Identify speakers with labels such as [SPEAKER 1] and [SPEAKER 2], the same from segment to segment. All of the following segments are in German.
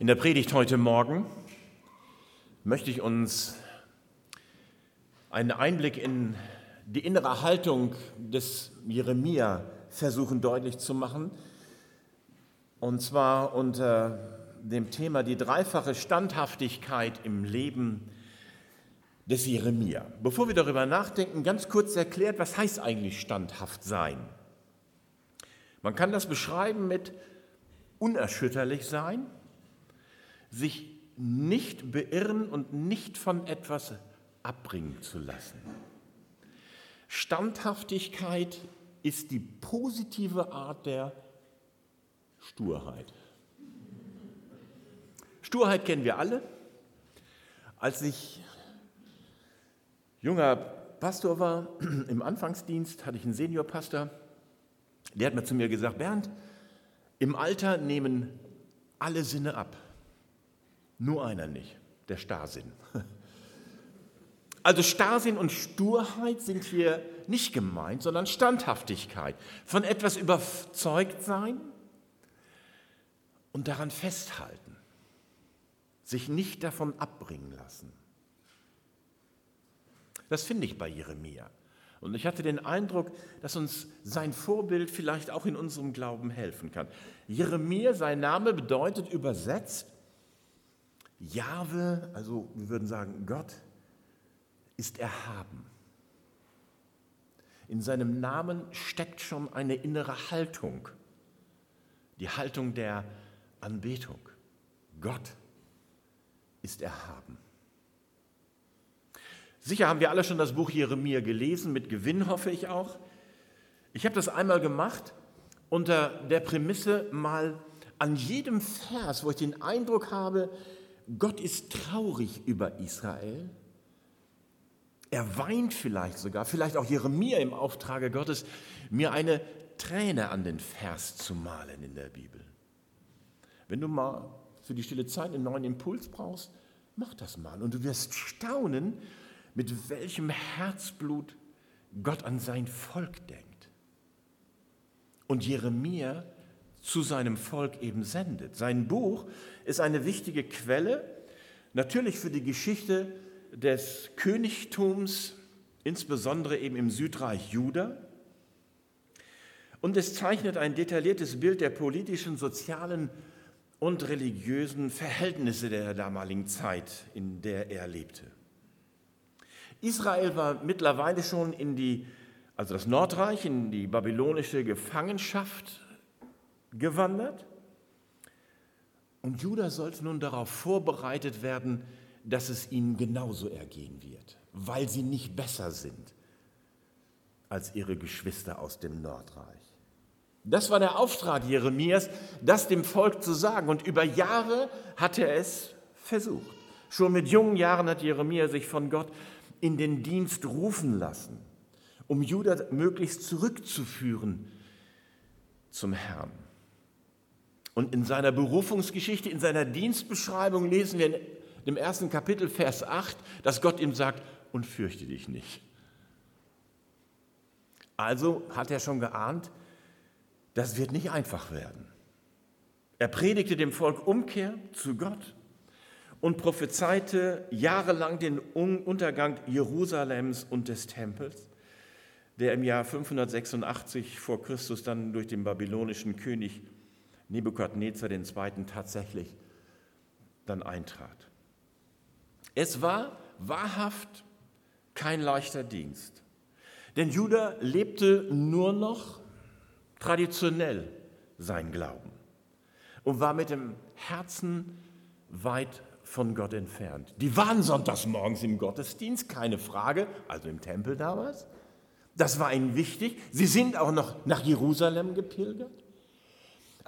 [SPEAKER 1] In der Predigt heute Morgen möchte ich uns einen Einblick in die innere Haltung des Jeremia versuchen deutlich zu machen. Und zwar unter dem Thema die dreifache Standhaftigkeit im Leben des Jeremia. Bevor wir darüber nachdenken, ganz kurz erklärt, was heißt eigentlich standhaft sein? Man kann das beschreiben mit unerschütterlich sein, sich nicht beirren und nicht von etwas abbringen zu lassen. Standhaftigkeit ist die positive Art der Sturheit. Sturheit kennen wir alle. Als ich junger Pastor war, im Anfangsdienst hatte ich einen Seniorpastor, der hat mir zu mir gesagt, Bernd, im Alter nehmen alle Sinne ab. Nur einer nicht, der Starrsinn. Also Starrsinn und Sturheit sind hier nicht gemeint, sondern Standhaftigkeit. Von etwas überzeugt sein und daran festhalten. Sich nicht davon abbringen lassen. Das finde ich bei Jeremia. Und ich hatte den Eindruck, dass uns sein Vorbild vielleicht auch in unserem Glauben helfen kann. Jeremia, sein Name bedeutet übersetzt Jahwe, also wir würden sagen, Gott ist erhaben. In seinem Namen steckt schon eine innere Haltung, die Haltung der Anbetung. Gott ist erhaben. Sicher haben wir alle schon das Buch Jeremia gelesen, mit Gewinn hoffe ich auch. Ich habe das einmal gemacht unter der Prämisse, mal an jedem Vers, wo ich den Eindruck habe, Gott ist traurig über Israel. Er weint vielleicht sogar, vielleicht auch Jeremia im Auftrage Gottes, mir eine Träne an den Vers zu malen in der Bibel. Wenn du mal für die stille Zeit einen neuen Impuls brauchst, mach das mal und du wirst staunen, mit welchem Herzblut Gott an sein Volk denkt. Und Jeremia zu seinem Volk eben sendet. Sein Buch ist eine wichtige Quelle, natürlich für die Geschichte des Königtums, insbesondere eben im Südreich Juda. Und es zeichnet ein detailliertes Bild der politischen, sozialen und religiösen Verhältnisse der damaligen Zeit, in der er lebte. Israel war mittlerweile schon in die, also das Nordreich, in die babylonische Gefangenschaft gewandert. Und Judah sollte nun darauf vorbereitet werden, dass es ihnen genauso ergehen wird, weil sie nicht besser sind als ihre Geschwister aus dem Nordreich. Das war der Auftrag Jeremias, das dem Volk zu sagen. Und über Jahre hat er es versucht. Schon mit jungen Jahren hat Jeremia sich von Gott in den Dienst rufen lassen, um Judah möglichst zurückzuführen zum Herrn. Und in seiner Berufungsgeschichte, in seiner Dienstbeschreibung lesen wir dem ersten Kapitel, Vers 8, dass Gott ihm sagt, und fürchte dich nicht. Also hat er schon geahnt, das wird nicht einfach werden. Er predigte dem Volk Umkehr zu Gott und prophezeite jahrelang den Untergang Jerusalems und des Tempels, der im Jahr 586 vor Christus dann durch den babylonischen König Nebukadnezar II. tatsächlich dann eintrat. Es war wahrhaft kein leichter Dienst, denn Judah lebte nur noch traditionell sein Glauben und war mit dem Herzen weit von Gott entfernt. Die waren sonntags morgens im Gottesdienst, keine Frage, also im Tempel damals. Das war ihnen wichtig. Sie sind auch noch nach Jerusalem gepilgert.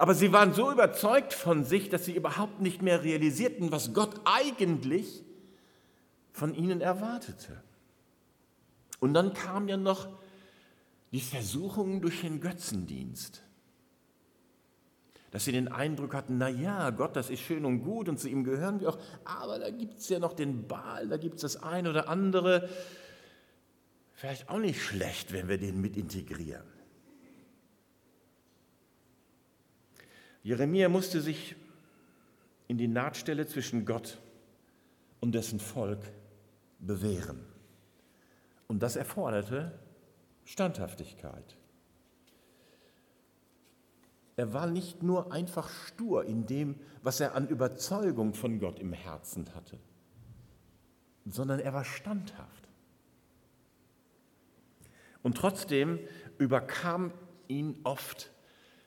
[SPEAKER 1] Aber sie waren so überzeugt von sich, dass sie überhaupt nicht mehr realisierten, was Gott eigentlich von ihnen erwartete. Und dann kam ja noch die Versuchung durch den Götzendienst. Dass sie den Eindruck hatten, na ja, Gott, das ist schön und gut und zu ihm gehören wir auch, aber da gibt es ja noch den Baal, da gibt es das eine oder andere. Vielleicht auch nicht schlecht, wenn wir den mit integrieren. Jeremia musste sich in die Nahtstelle zwischen Gott und dessen Volk bewähren. Und das erforderte Standhaftigkeit. Er war nicht nur einfach stur in dem, was er an Überzeugung von Gott im Herzen hatte, sondern er war standhaft. Und trotzdem überkam ihn oft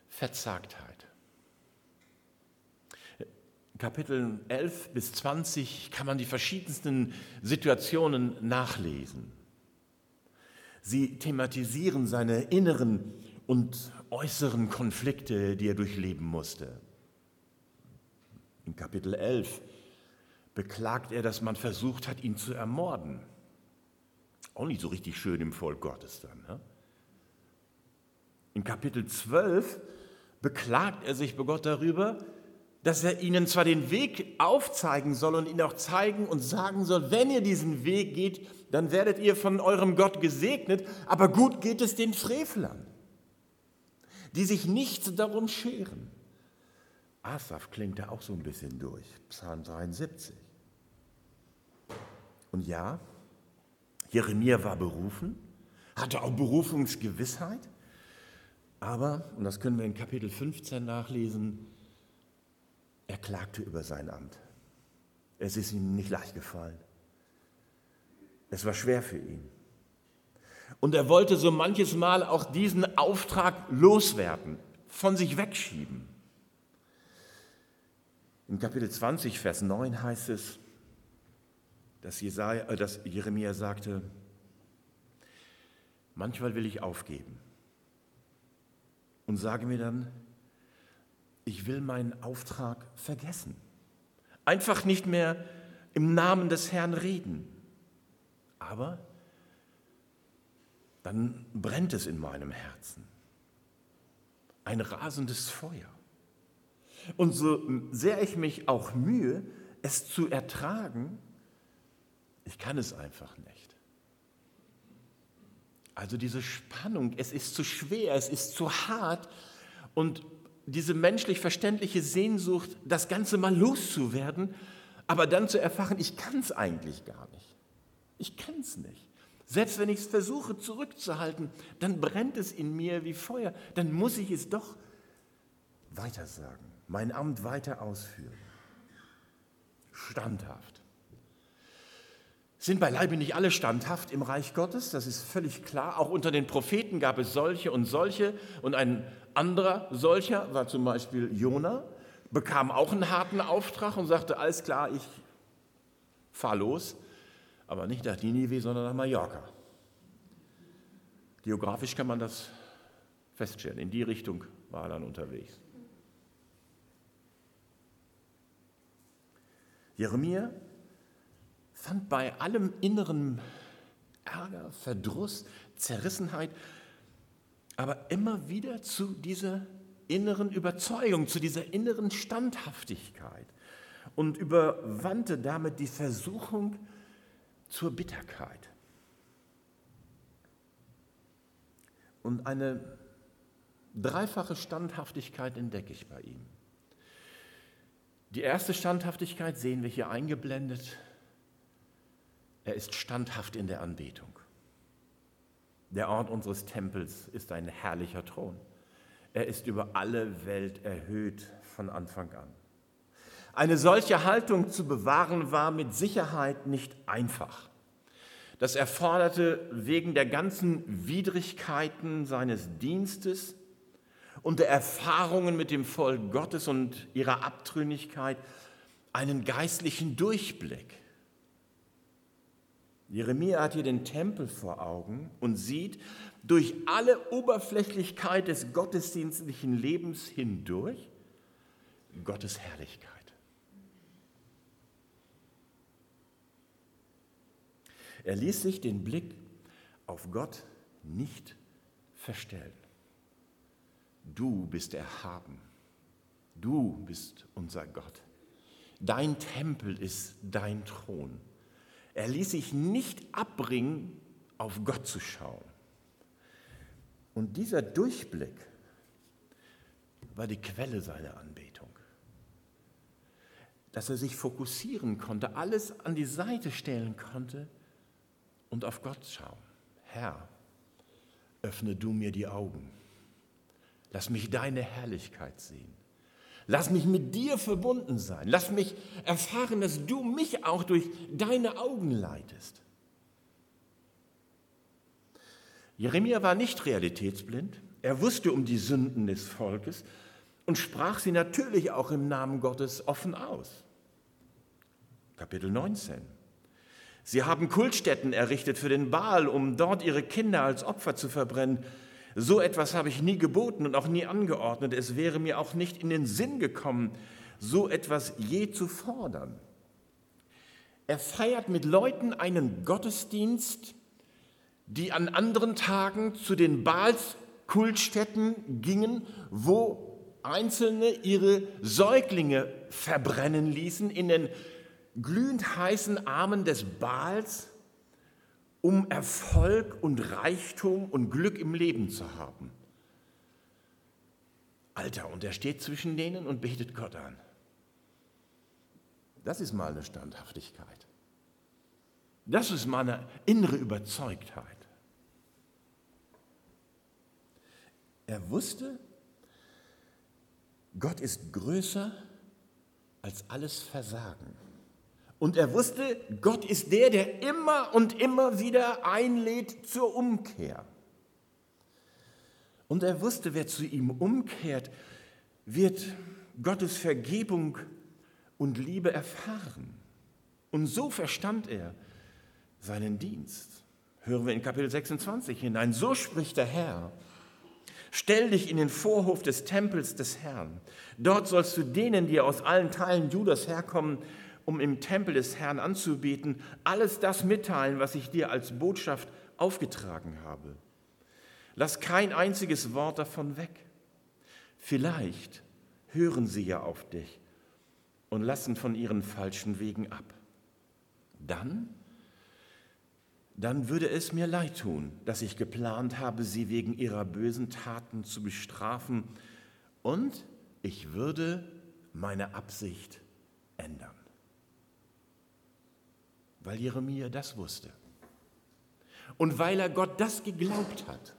[SPEAKER 1] Verzagtheit. Kapitel 11 bis 20 kann man die verschiedensten Situationen nachlesen. Sie thematisieren seine inneren und äußeren Konflikte, die er durchleben musste. In Kapitel 11 beklagt er, dass man versucht hat, ihn zu ermorden. Auch nicht so richtig schön im Volk Gottes dann. Ne? In Kapitel 12 beklagt er sich bei Gott darüber, dass er ihnen zwar den Weg aufzeigen soll und ihnen auch zeigen und sagen soll, wenn ihr diesen Weg geht, dann werdet ihr von eurem Gott gesegnet, aber gut geht es den Frevlern, die sich nicht darum scheren. Asaf klingt da auch so ein bisschen durch, Psalm 73. Und ja, Jeremia war berufen, hatte auch Berufungsgewissheit, aber, und das können wir in Kapitel 15 nachlesen, er klagte über sein Amt. Es ist ihm nicht leicht gefallen. Es war schwer für ihn. Und er wollte so manches Mal auch diesen Auftrag loswerden, von sich wegschieben. In Kapitel 20, Vers 9 heißt es, dass, Jesaja, äh, dass Jeremia sagte, manchmal will ich aufgeben und sage mir dann, ich will meinen Auftrag vergessen. Einfach nicht mehr im Namen des Herrn reden. Aber dann brennt es in meinem Herzen. Ein rasendes Feuer. Und so sehr ich mich auch mühe, es zu ertragen, ich kann es einfach nicht. Also diese Spannung, es ist zu schwer, es ist zu hart und diese menschlich verständliche Sehnsucht, das Ganze mal loszuwerden, aber dann zu erfahren, ich kann es eigentlich gar nicht. Ich kann es nicht. Selbst wenn ich es versuche zurückzuhalten, dann brennt es in mir wie Feuer. Dann muss ich es doch weitersagen, mein Amt weiter ausführen. Standhaft. Sind beileibe nicht alle standhaft im Reich Gottes, das ist völlig klar. Auch unter den Propheten gab es solche und solche. Und ein anderer solcher war zum Beispiel Jona, bekam auch einen harten Auftrag und sagte, alles klar, ich fahre los, aber nicht nach Ninive, sondern nach Mallorca. Geografisch kann man das feststellen. In die Richtung war er dann unterwegs. Jeremia fand bei allem inneren Ärger, Verdruss, Zerrissenheit, aber immer wieder zu dieser inneren Überzeugung, zu dieser inneren Standhaftigkeit und überwandte damit die Versuchung zur Bitterkeit. Und eine dreifache Standhaftigkeit entdecke ich bei ihm. Die erste Standhaftigkeit sehen wir hier eingeblendet er ist standhaft in der Anbetung. Der Ort unseres Tempels ist ein herrlicher Thron. Er ist über alle Welt erhöht von Anfang an. Eine solche Haltung zu bewahren war mit Sicherheit nicht einfach. Das erforderte wegen der ganzen Widrigkeiten seines Dienstes und der Erfahrungen mit dem Volk Gottes und ihrer Abtrünnigkeit einen geistlichen Durchblick. Jeremia hat hier den Tempel vor Augen und sieht durch alle Oberflächlichkeit des gottesdienstlichen Lebens hindurch Gottes Herrlichkeit. Er ließ sich den Blick auf Gott nicht verstellen. Du bist erhaben. Du bist unser Gott. Dein Tempel ist dein Thron. Er ließ sich nicht abbringen, auf Gott zu schauen. Und dieser Durchblick war die Quelle seiner Anbetung. dass er sich fokussieren konnte, alles an die Seite stellen konnte und auf Gott schauen. Herr, öffne du mir die Augen. Lass mich deine Herrlichkeit sehen. Lass mich mit dir verbunden sein. Lass mich erfahren, dass du mich auch durch deine Augen leitest. Jeremia war nicht realitätsblind. Er wusste um die Sünden des Volkes und sprach sie natürlich auch im Namen Gottes offen aus. Kapitel 19. Sie haben Kultstätten errichtet für den Baal, um dort ihre Kinder als Opfer zu verbrennen. So etwas habe ich nie geboten und auch nie angeordnet. Es wäre mir auch nicht in den Sinn gekommen, so etwas je zu fordern. Er feiert mit Leuten einen Gottesdienst, die an anderen Tagen zu den Baals Kultstätten gingen, wo Einzelne ihre Säuglinge verbrennen ließen in den glühend heißen Armen des Baals, um Erfolg und Reichtum und Glück im Leben zu haben. Alter, und er steht zwischen denen und betet Gott an. Das ist mal eine Standhaftigkeit. Das ist mal eine innere Überzeugtheit. Er wusste, Gott ist größer als alles Versagen. Und er wusste, Gott ist der, der immer und immer wieder einlädt zur Umkehr. Und er wusste, wer zu ihm umkehrt, wird Gottes Vergebung und Liebe erfahren. Und so verstand er seinen Dienst. Hören wir in Kapitel 26 hinein. So spricht der Herr. Stell dich in den Vorhof des Tempels des Herrn. Dort sollst du denen, die aus allen Teilen Judas herkommen, um im Tempel des Herrn anzubieten, alles das mitteilen, was ich dir als Botschaft aufgetragen habe. Lass kein einziges Wort davon weg. Vielleicht hören sie ja auf dich und lassen von ihren falschen Wegen ab. Dann, dann würde es mir leid tun, dass ich geplant habe, sie wegen ihrer bösen Taten zu bestrafen und ich würde meine Absicht ändern weil Jeremia das wusste. Und weil er Gott das geglaubt hat,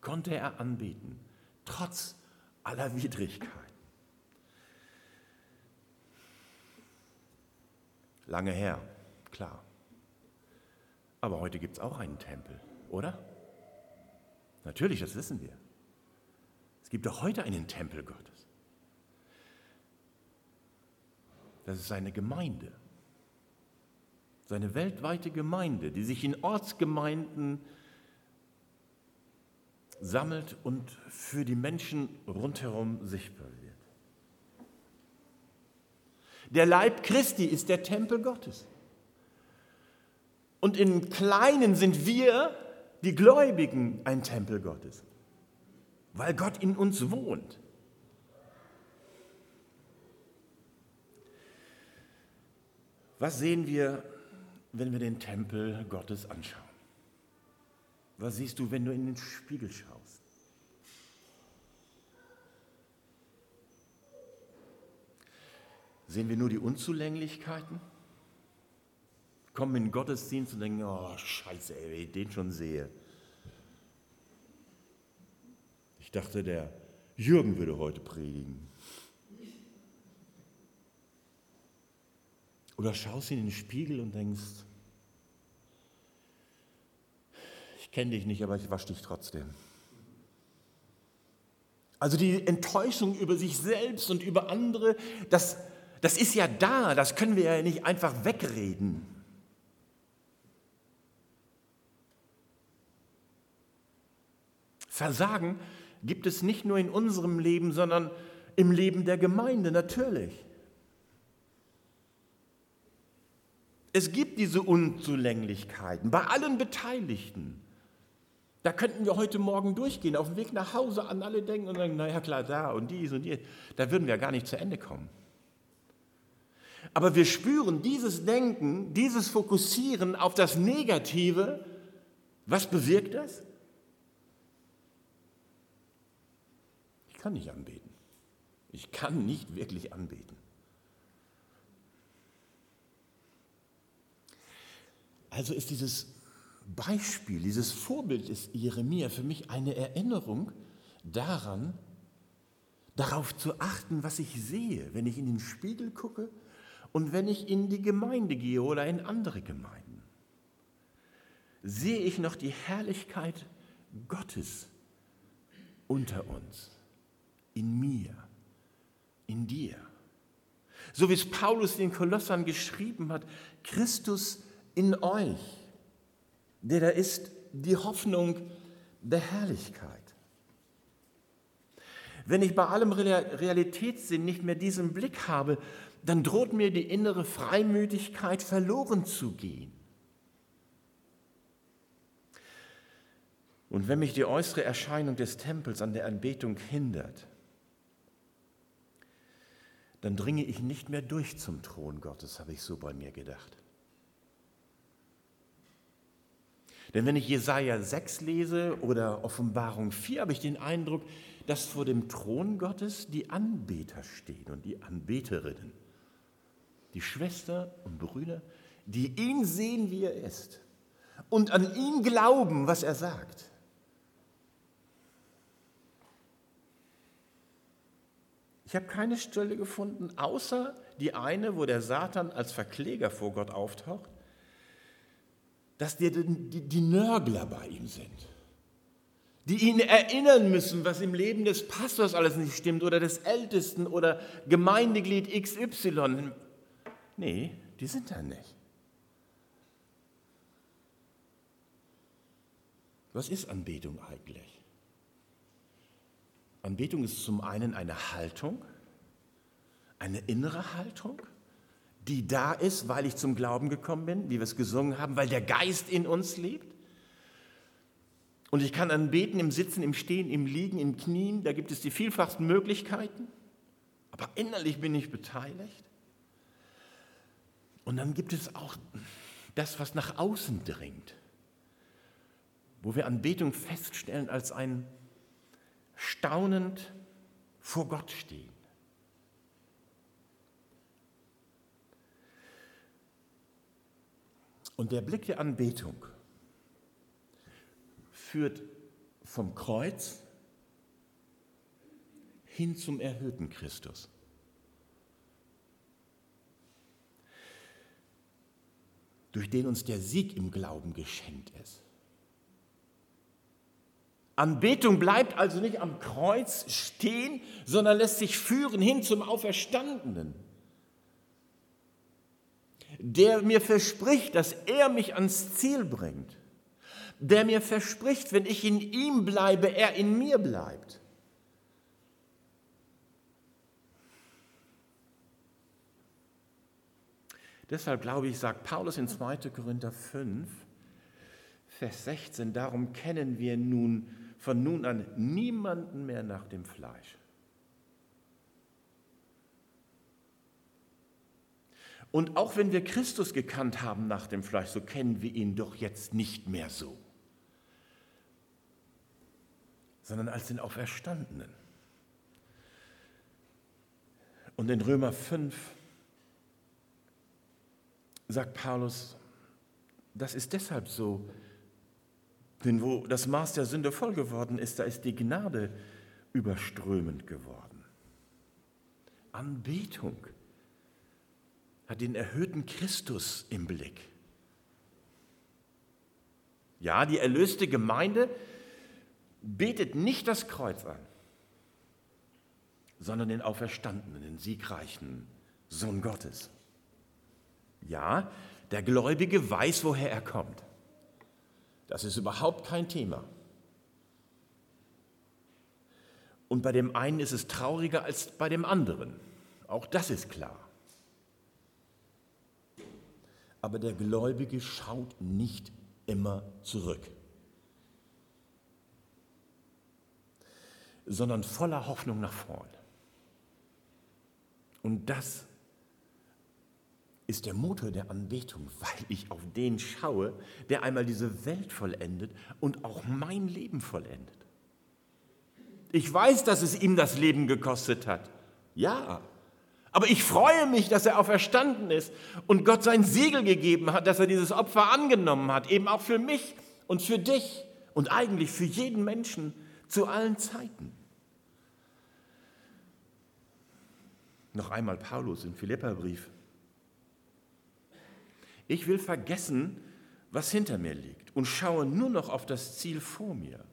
[SPEAKER 1] konnte er anbeten, trotz aller Widrigkeit. Lange her, klar. Aber heute gibt es auch einen Tempel, oder? Natürlich, das wissen wir. Es gibt auch heute einen Tempel Gottes. Das ist seine Gemeinde seine weltweite Gemeinde, die sich in Ortsgemeinden sammelt und für die Menschen rundherum sichtbar wird. Der Leib Christi ist der Tempel Gottes. Und im Kleinen sind wir, die Gläubigen, ein Tempel Gottes, weil Gott in uns wohnt. Was sehen wir wenn wir den Tempel Gottes anschauen? Was siehst du, wenn du in den Spiegel schaust? Sehen wir nur die Unzulänglichkeiten? Kommen in den Gottesdienst und denken, oh scheiße, ey, wenn ich den schon sehe. Ich dachte, der Jürgen würde heute predigen. Oder schaust in den Spiegel und denkst, ich kenne dich nicht, aber ich wasche dich trotzdem. Also die Enttäuschung über sich selbst und über andere, das, das ist ja da, das können wir ja nicht einfach wegreden. Versagen gibt es nicht nur in unserem Leben, sondern im Leben der Gemeinde natürlich. Es gibt diese Unzulänglichkeiten bei allen Beteiligten. Da könnten wir heute Morgen durchgehen, auf dem Weg nach Hause an alle denken und sagen, naja klar, da und dies und dies. Da würden wir gar nicht zu Ende kommen. Aber wir spüren dieses Denken, dieses Fokussieren auf das Negative. Was bewirkt das? Ich kann nicht anbeten. Ich kann nicht wirklich anbeten. Also ist dieses Beispiel, dieses Vorbild ist Jeremia für mich eine Erinnerung daran, darauf zu achten, was ich sehe, wenn ich in den Spiegel gucke und wenn ich in die Gemeinde gehe oder in andere Gemeinden. Sehe ich noch die Herrlichkeit Gottes unter uns, in mir, in dir. So wie es Paulus den Kolossern geschrieben hat, Christus in euch, der da ist die Hoffnung der Herrlichkeit. Wenn ich bei allem Realitätssinn nicht mehr diesen Blick habe, dann droht mir die innere Freimütigkeit verloren zu gehen. Und wenn mich die äußere Erscheinung des Tempels an der Anbetung hindert, dann dringe ich nicht mehr durch zum Thron Gottes, habe ich so bei mir gedacht. Denn wenn ich Jesaja 6 lese oder Offenbarung 4, habe ich den Eindruck, dass vor dem Thron Gottes die Anbeter stehen und die Anbeterinnen, die Schwester und Brüder, die ihn sehen, wie er ist und an ihn glauben, was er sagt. Ich habe keine Stelle gefunden, außer die eine, wo der Satan als Verkläger vor Gott auftaucht, dass die, die, die Nörgler bei ihm sind, die ihn erinnern müssen, was im Leben des Pastors alles nicht stimmt oder des Ältesten oder Gemeindeglied XY. Nee, die sind da nicht. Was ist Anbetung eigentlich? Anbetung ist zum einen eine Haltung, eine innere Haltung, die da ist, weil ich zum Glauben gekommen bin, wie wir es gesungen haben, weil der Geist in uns lebt. Und ich kann anbeten im Sitzen, im Stehen, im Liegen, im Knien, da gibt es die vielfachsten Möglichkeiten, aber innerlich bin ich beteiligt. Und dann gibt es auch das, was nach außen dringt, wo wir Anbetung feststellen als ein staunend vor Gott stehen. Und der Blick der Anbetung führt vom Kreuz hin zum erhöhten Christus. durch den uns der Sieg im Glauben geschenkt ist. Anbetung bleibt also nicht am Kreuz stehen, sondern lässt sich führen hin zum Auferstandenen, der mir verspricht, dass er mich ans Ziel bringt, der mir verspricht, wenn ich in ihm bleibe, er in mir bleibt. Deshalb glaube ich, sagt Paulus in 2. Korinther 5, Vers 16, darum kennen wir nun von nun an niemanden mehr nach dem Fleisch. Und auch wenn wir Christus gekannt haben nach dem Fleisch, so kennen wir ihn doch jetzt nicht mehr so, sondern als den Auferstandenen. Und in Römer 5 sagt Paulus, das ist deshalb so, denn wo das Maß der Sünde voll geworden ist, da ist die Gnade überströmend geworden. Anbetung hat den erhöhten Christus im Blick. Ja, die erlöste Gemeinde betet nicht das Kreuz an, sondern den auferstandenen, den siegreichen Sohn Gottes. Ja, der Gläubige weiß, woher er kommt. Das ist überhaupt kein Thema. Und bei dem einen ist es trauriger als bei dem anderen. Auch das ist klar. Aber der Gläubige schaut nicht immer zurück, sondern voller Hoffnung nach vorn. Und das ist der Motor der Anbetung, weil ich auf den schaue, der einmal diese Welt vollendet und auch mein Leben vollendet. Ich weiß, dass es ihm das Leben gekostet hat. Ja, Aber ich freue mich, dass er auferstanden ist und Gott sein Siegel gegeben hat, dass er dieses Opfer angenommen hat, eben auch für mich und für dich und eigentlich für jeden Menschen zu allen Zeiten. Noch einmal Paulus im Philipperbrief. Ich will vergessen, was hinter mir liegt und schaue nur noch auf das Ziel vor mir.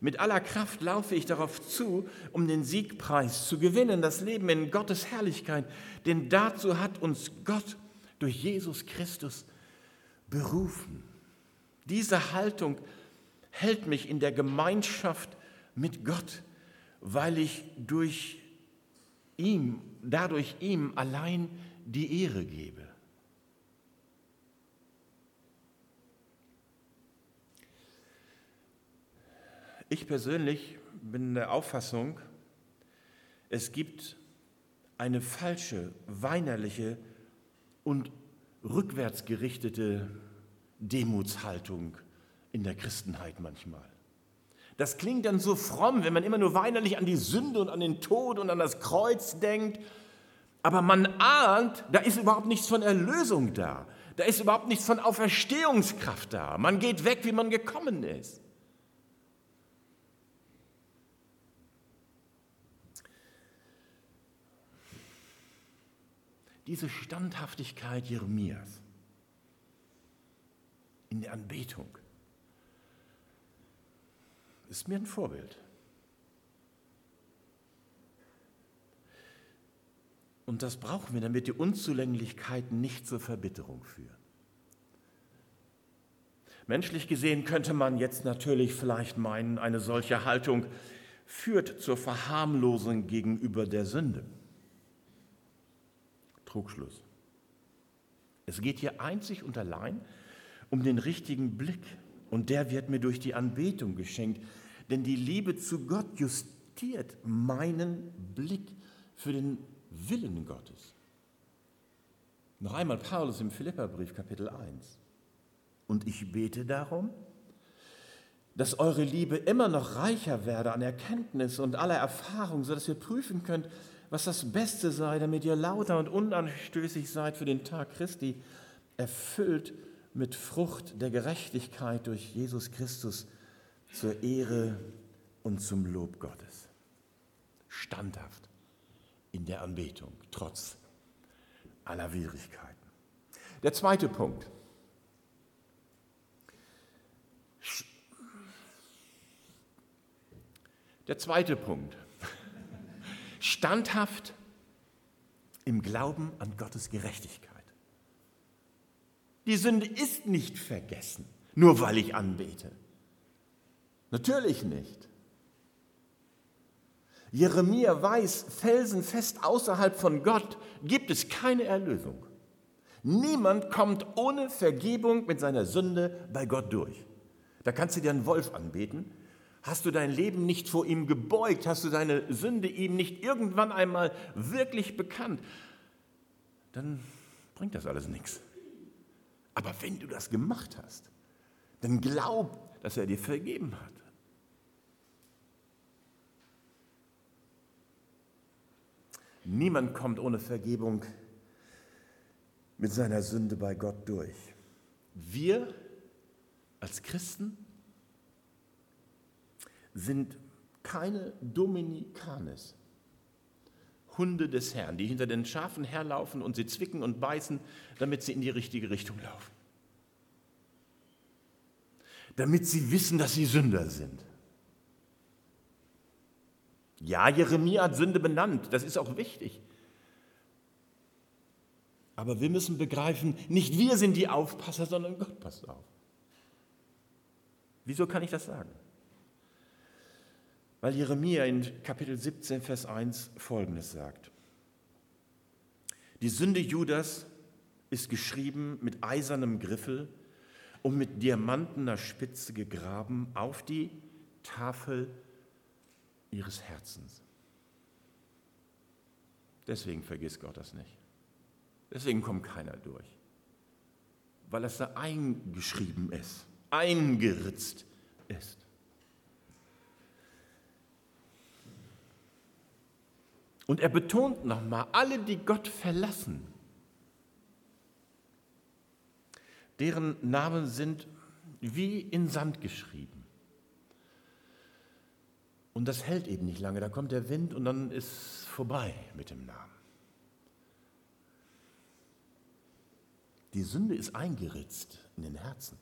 [SPEAKER 1] Mit aller Kraft laufe ich darauf zu, um den Siegpreis zu gewinnen, das Leben in Gottes Herrlichkeit. Denn dazu hat uns Gott durch Jesus Christus berufen. Diese Haltung hält mich in der Gemeinschaft mit Gott, weil ich durch ihm, dadurch ihm allein die Ehre gebe. Ich persönlich bin der Auffassung, es gibt eine falsche, weinerliche und rückwärtsgerichtete Demutshaltung in der Christenheit manchmal. Das klingt dann so fromm, wenn man immer nur weinerlich an die Sünde und an den Tod und an das Kreuz denkt. Aber man ahnt, da ist überhaupt nichts von Erlösung da. Da ist überhaupt nichts von Auferstehungskraft da. Man geht weg, wie man gekommen ist. Diese Standhaftigkeit Jeremias in der Anbetung ist mir ein Vorbild. Und das brauchen wir, damit die Unzulänglichkeiten nicht zur Verbitterung führen. Menschlich gesehen könnte man jetzt natürlich vielleicht meinen, eine solche Haltung führt zur Verharmlosung gegenüber der Sünde. Trugschluss. Es geht hier einzig und allein um den richtigen Blick und der wird mir durch die Anbetung geschenkt, denn die Liebe zu Gott justiert meinen Blick für den Willen Gottes. Noch einmal Paulus im Philipperbrief Kapitel 1. Und ich bete darum, dass eure Liebe immer noch reicher werde an Erkenntnis und aller Erfahrung, sodass ihr prüfen könnt, was das Beste sei, damit ihr lauter und unanstößig seid für den Tag Christi, erfüllt mit Frucht der Gerechtigkeit durch Jesus Christus zur Ehre und zum Lob Gottes. Standhaft in der Anbetung, trotz aller Widrigkeiten. Der zweite Punkt. Der zweite Punkt standhaft im Glauben an Gottes Gerechtigkeit. Die Sünde ist nicht vergessen, nur weil ich anbete. Natürlich nicht. Jeremia weiß, felsenfest außerhalb von Gott gibt es keine Erlösung. Niemand kommt ohne Vergebung mit seiner Sünde bei Gott durch. Da kannst du dir einen Wolf anbeten, Hast du dein Leben nicht vor ihm gebeugt? Hast du deine Sünde ihm nicht irgendwann einmal wirklich bekannt? Dann bringt das alles nichts. Aber wenn du das gemacht hast, dann glaub, dass er dir vergeben hat. Niemand kommt ohne Vergebung mit seiner Sünde bei Gott durch. Wir als Christen sind keine Dominikanes, Hunde des Herrn, die hinter den Schafen herlaufen und sie zwicken und beißen, damit sie in die richtige Richtung laufen. Damit sie wissen, dass sie Sünder sind. Ja, Jeremia hat Sünde benannt, das ist auch wichtig. Aber wir müssen begreifen, nicht wir sind die Aufpasser, sondern Gott passt auf. Wieso kann ich das sagen? Weil Jeremia in Kapitel 17, Vers 1 Folgendes sagt. Die Sünde Judas ist geschrieben mit eisernem Griffel und mit diamantener Spitze gegraben auf die Tafel ihres Herzens. Deswegen vergisst Gott das nicht. Deswegen kommt keiner durch. Weil das da eingeschrieben ist, eingeritzt ist. Und er betont nochmal, alle, die Gott verlassen, deren Namen sind wie in Sand geschrieben. Und das hält eben nicht lange. Da kommt der Wind und dann ist vorbei mit dem Namen. Die Sünde ist eingeritzt in den Herzen.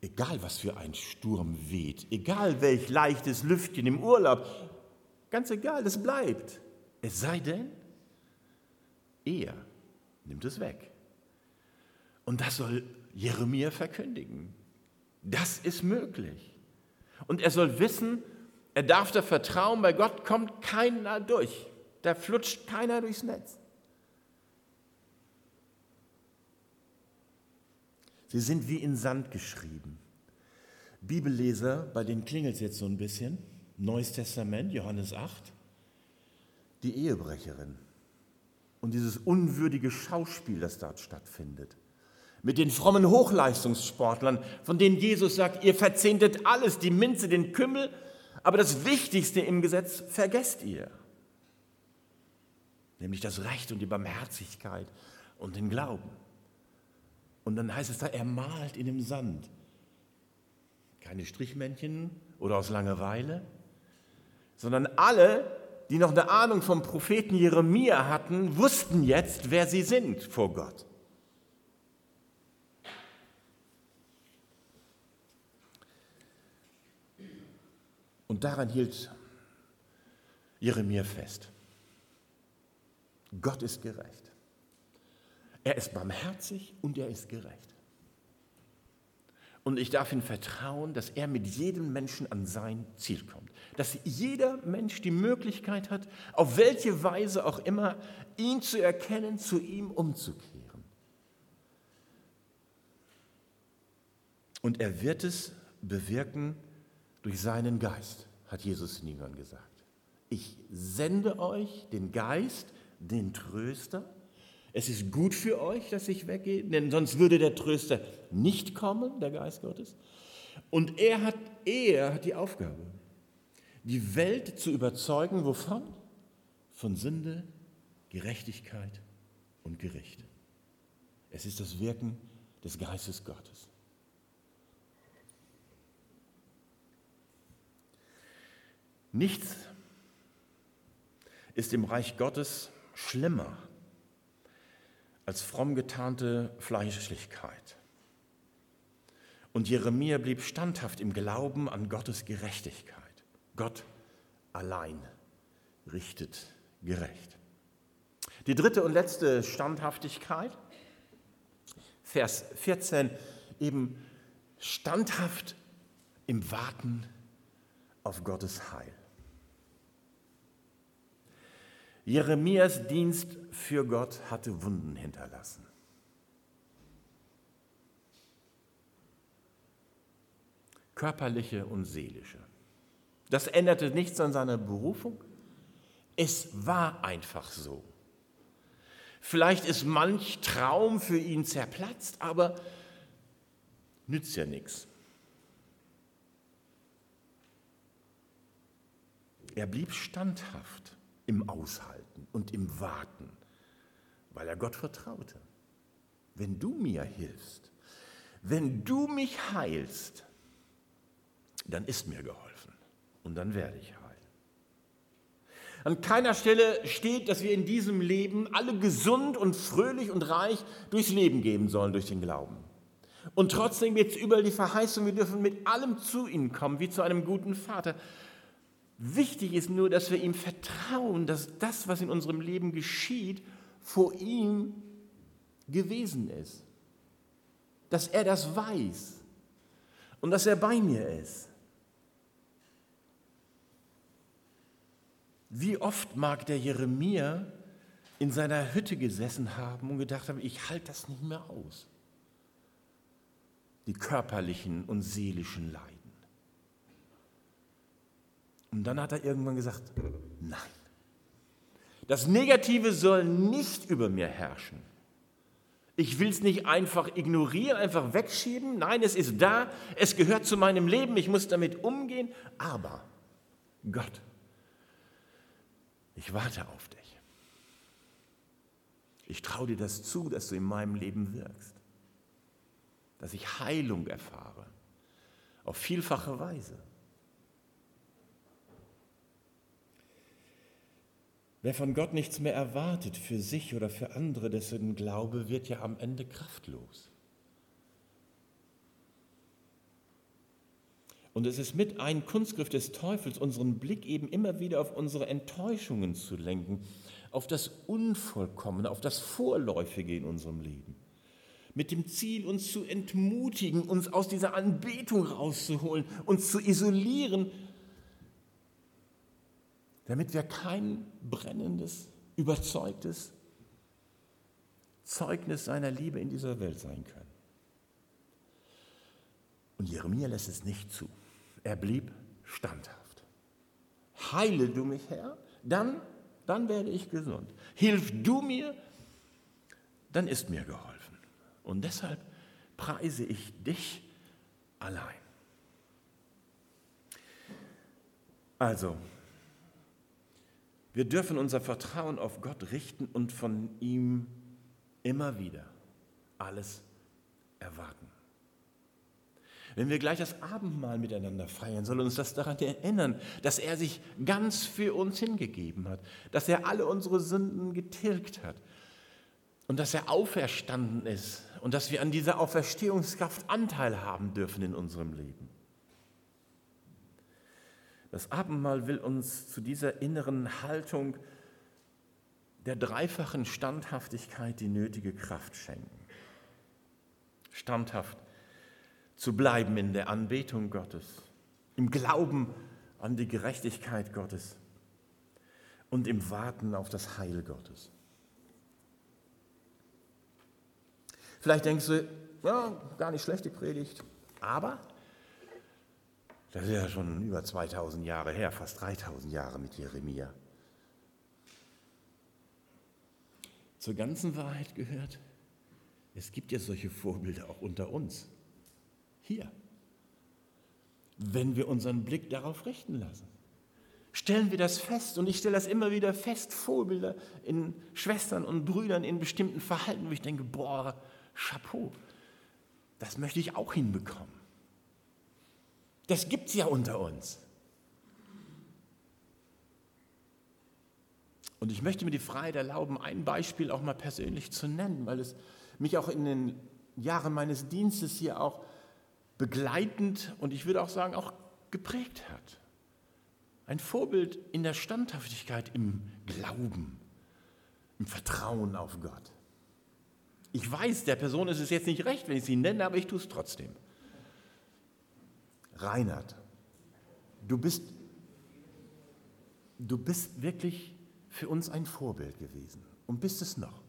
[SPEAKER 1] Egal, was für ein Sturm weht, egal welch leichtes Lüftchen im Urlaub, ganz egal, das bleibt. Es sei denn, er nimmt es weg. Und das soll Jeremia verkündigen. Das ist möglich. Und er soll wissen, er darf da vertrauen, bei Gott kommt keiner durch. Da flutscht keiner durchs Netz. Sie sind wie in Sand geschrieben. Bibelleser, bei denen klingelt es jetzt so ein bisschen. Neues Testament, Johannes 8. Die Ehebrecherin und dieses unwürdige Schauspiel, das dort stattfindet. Mit den frommen Hochleistungssportlern, von denen Jesus sagt, ihr verzehntet alles, die Minze, den Kümmel, aber das Wichtigste im Gesetz vergesst ihr. Nämlich das Recht und die Barmherzigkeit und den Glauben. Und dann heißt es da, er malt in dem Sand. Keine Strichmännchen oder aus Langeweile, sondern alle, die noch eine Ahnung vom Propheten Jeremia hatten, wussten jetzt, wer sie sind vor Gott. Und daran hielt Jeremia fest. Gott ist gerecht. Er ist barmherzig und er ist gerecht. Und ich darf ihm vertrauen, dass er mit jedem Menschen an sein Ziel kommt. Dass jeder Mensch die Möglichkeit hat, auf welche Weise auch immer, ihn zu erkennen, zu ihm umzukehren. Und er wird es bewirken durch seinen Geist, hat Jesus den Jüngern gesagt. Ich sende euch den Geist, den Tröster, es ist gut für euch, dass ich weggehe, denn sonst würde der Tröster nicht kommen, der Geist Gottes. Und er hat, er hat die Aufgabe, die Welt zu überzeugen, wovon? Von Sünde, Gerechtigkeit und Gericht. Es ist das Wirken des Geistes Gottes. Nichts ist im Reich Gottes schlimmer als fromm getarnte Fleischlichkeit. Und Jeremia blieb standhaft im Glauben an Gottes Gerechtigkeit. Gott allein richtet gerecht. Die dritte und letzte Standhaftigkeit, Vers 14, eben standhaft im Warten auf Gottes Heil. Jeremias Dienst für Gott hatte Wunden hinterlassen. Körperliche und seelische. Das änderte nichts an seiner Berufung. Es war einfach so. Vielleicht ist manch Traum für ihn zerplatzt, aber nützt ja nichts. Er blieb standhaft im Aushalten und im Warten, weil er Gott vertraute. Wenn du mir hilfst, wenn du mich heilst, dann ist mir geholfen und dann werde ich heil. An keiner Stelle steht, dass wir in diesem Leben alle gesund und fröhlich und reich durchs Leben gehen sollen, durch den Glauben. Und trotzdem gibt es überall die Verheißung, wir dürfen mit allem zu ihm kommen, wie zu einem guten Vater. Wichtig ist nur, dass wir ihm vertrauen, dass das, was in unserem Leben geschieht, vor ihm gewesen ist. Dass er das weiß und dass er bei mir ist. Wie oft mag der Jeremia in seiner Hütte gesessen haben und gedacht haben, ich halte das nicht mehr aus. Die körperlichen und seelischen Leiden. Und dann hat er irgendwann gesagt, nein, das Negative soll nicht über mir herrschen. Ich will es nicht einfach ignorieren, einfach wegschieben. Nein, es ist da, es gehört zu meinem Leben, ich muss damit umgehen. Aber Gott, Ich warte auf dich. Ich traue dir das zu, dass du in meinem Leben wirkst, dass ich Heilung erfahre, auf vielfache Weise. Wer von Gott nichts mehr erwartet für sich oder für andere, dessen Glaube wird ja am Ende kraftlos. Und es ist mit ein Kunstgriff des Teufels, unseren Blick eben immer wieder auf unsere Enttäuschungen zu lenken, auf das Unvollkommene, auf das Vorläufige in unserem Leben. Mit dem Ziel, uns zu entmutigen, uns aus dieser Anbetung rauszuholen, uns zu isolieren damit wir kein brennendes, überzeugtes Zeugnis seiner Liebe in dieser Welt sein können. Und Jeremia lässt es nicht zu. Er blieb standhaft. Heile du mich, Herr, dann, dann werde ich gesund. Hilf du mir, dann ist mir geholfen. Und deshalb preise ich dich allein. Also, wir dürfen unser Vertrauen auf Gott richten und von ihm immer wieder alles erwarten. Wenn wir gleich das Abendmahl miteinander feiern, soll uns das daran erinnern, dass er sich ganz für uns hingegeben hat, dass er alle unsere Sünden getilgt hat und dass er auferstanden ist und dass wir an dieser Auferstehungskraft Anteil haben dürfen in unserem Leben. Das Abendmahl will uns zu dieser inneren Haltung der dreifachen Standhaftigkeit die nötige Kraft schenken. Standhaft zu bleiben in der Anbetung Gottes, im Glauben an die Gerechtigkeit Gottes und im Warten auf das Heil Gottes. Vielleicht denkst du, ja, gar nicht schlechte Predigt, aber das ist ja schon über 2000 Jahre her, fast 3000 Jahre mit Jeremia. Zur ganzen Wahrheit gehört, es gibt ja solche Vorbilder auch unter uns. Hier. Wenn wir unseren Blick darauf richten lassen. Stellen wir das fest und ich stelle das immer wieder fest, Vorbilder in Schwestern und Brüdern in bestimmten Verhalten, wo ich denke, boah, Chapeau, das möchte ich auch hinbekommen. Das gibt es ja unter uns. Und ich möchte mir die Freiheit erlauben, ein Beispiel auch mal persönlich zu nennen, weil es mich auch in den Jahren meines Dienstes hier auch begleitend und ich würde auch sagen auch geprägt hat. Ein Vorbild in der Standhaftigkeit, im Glauben, im Vertrauen auf Gott. Ich weiß, der Person ist es jetzt nicht recht, wenn ich sie nenne, aber ich tue es trotzdem. Reinhard, du bist, du bist wirklich für uns ein Vorbild gewesen und bist es noch.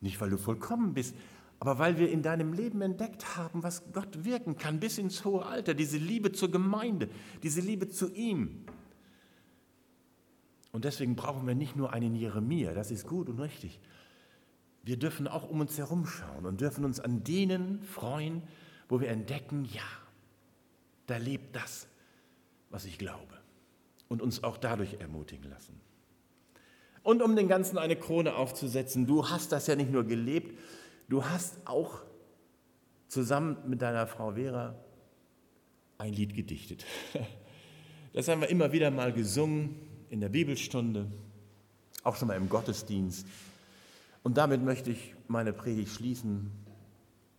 [SPEAKER 1] Nicht, weil du vollkommen bist, aber weil wir in deinem Leben entdeckt haben, was Gott wirken kann bis ins hohe Alter, diese Liebe zur Gemeinde, diese Liebe zu ihm. Und deswegen brauchen wir nicht nur einen Jeremia, das ist gut und richtig. Wir dürfen auch um uns herum schauen und dürfen uns an denen freuen, wo wir entdecken, ja, da lebt das, was ich glaube. Und uns auch dadurch ermutigen lassen. Und um den Ganzen eine Krone aufzusetzen, du hast das ja nicht nur gelebt, du hast auch zusammen mit deiner Frau Vera ein Lied gedichtet. Das haben wir immer wieder mal gesungen in der Bibelstunde, auch schon mal im Gottesdienst. Und damit möchte ich meine Predigt schließen,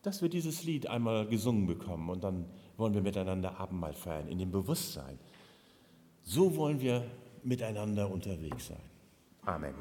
[SPEAKER 1] dass wir dieses Lied einmal gesungen bekommen und dann wollen wir miteinander Abendmahl feiern, in dem Bewusstsein. So wollen wir miteinander unterwegs sein. Amen.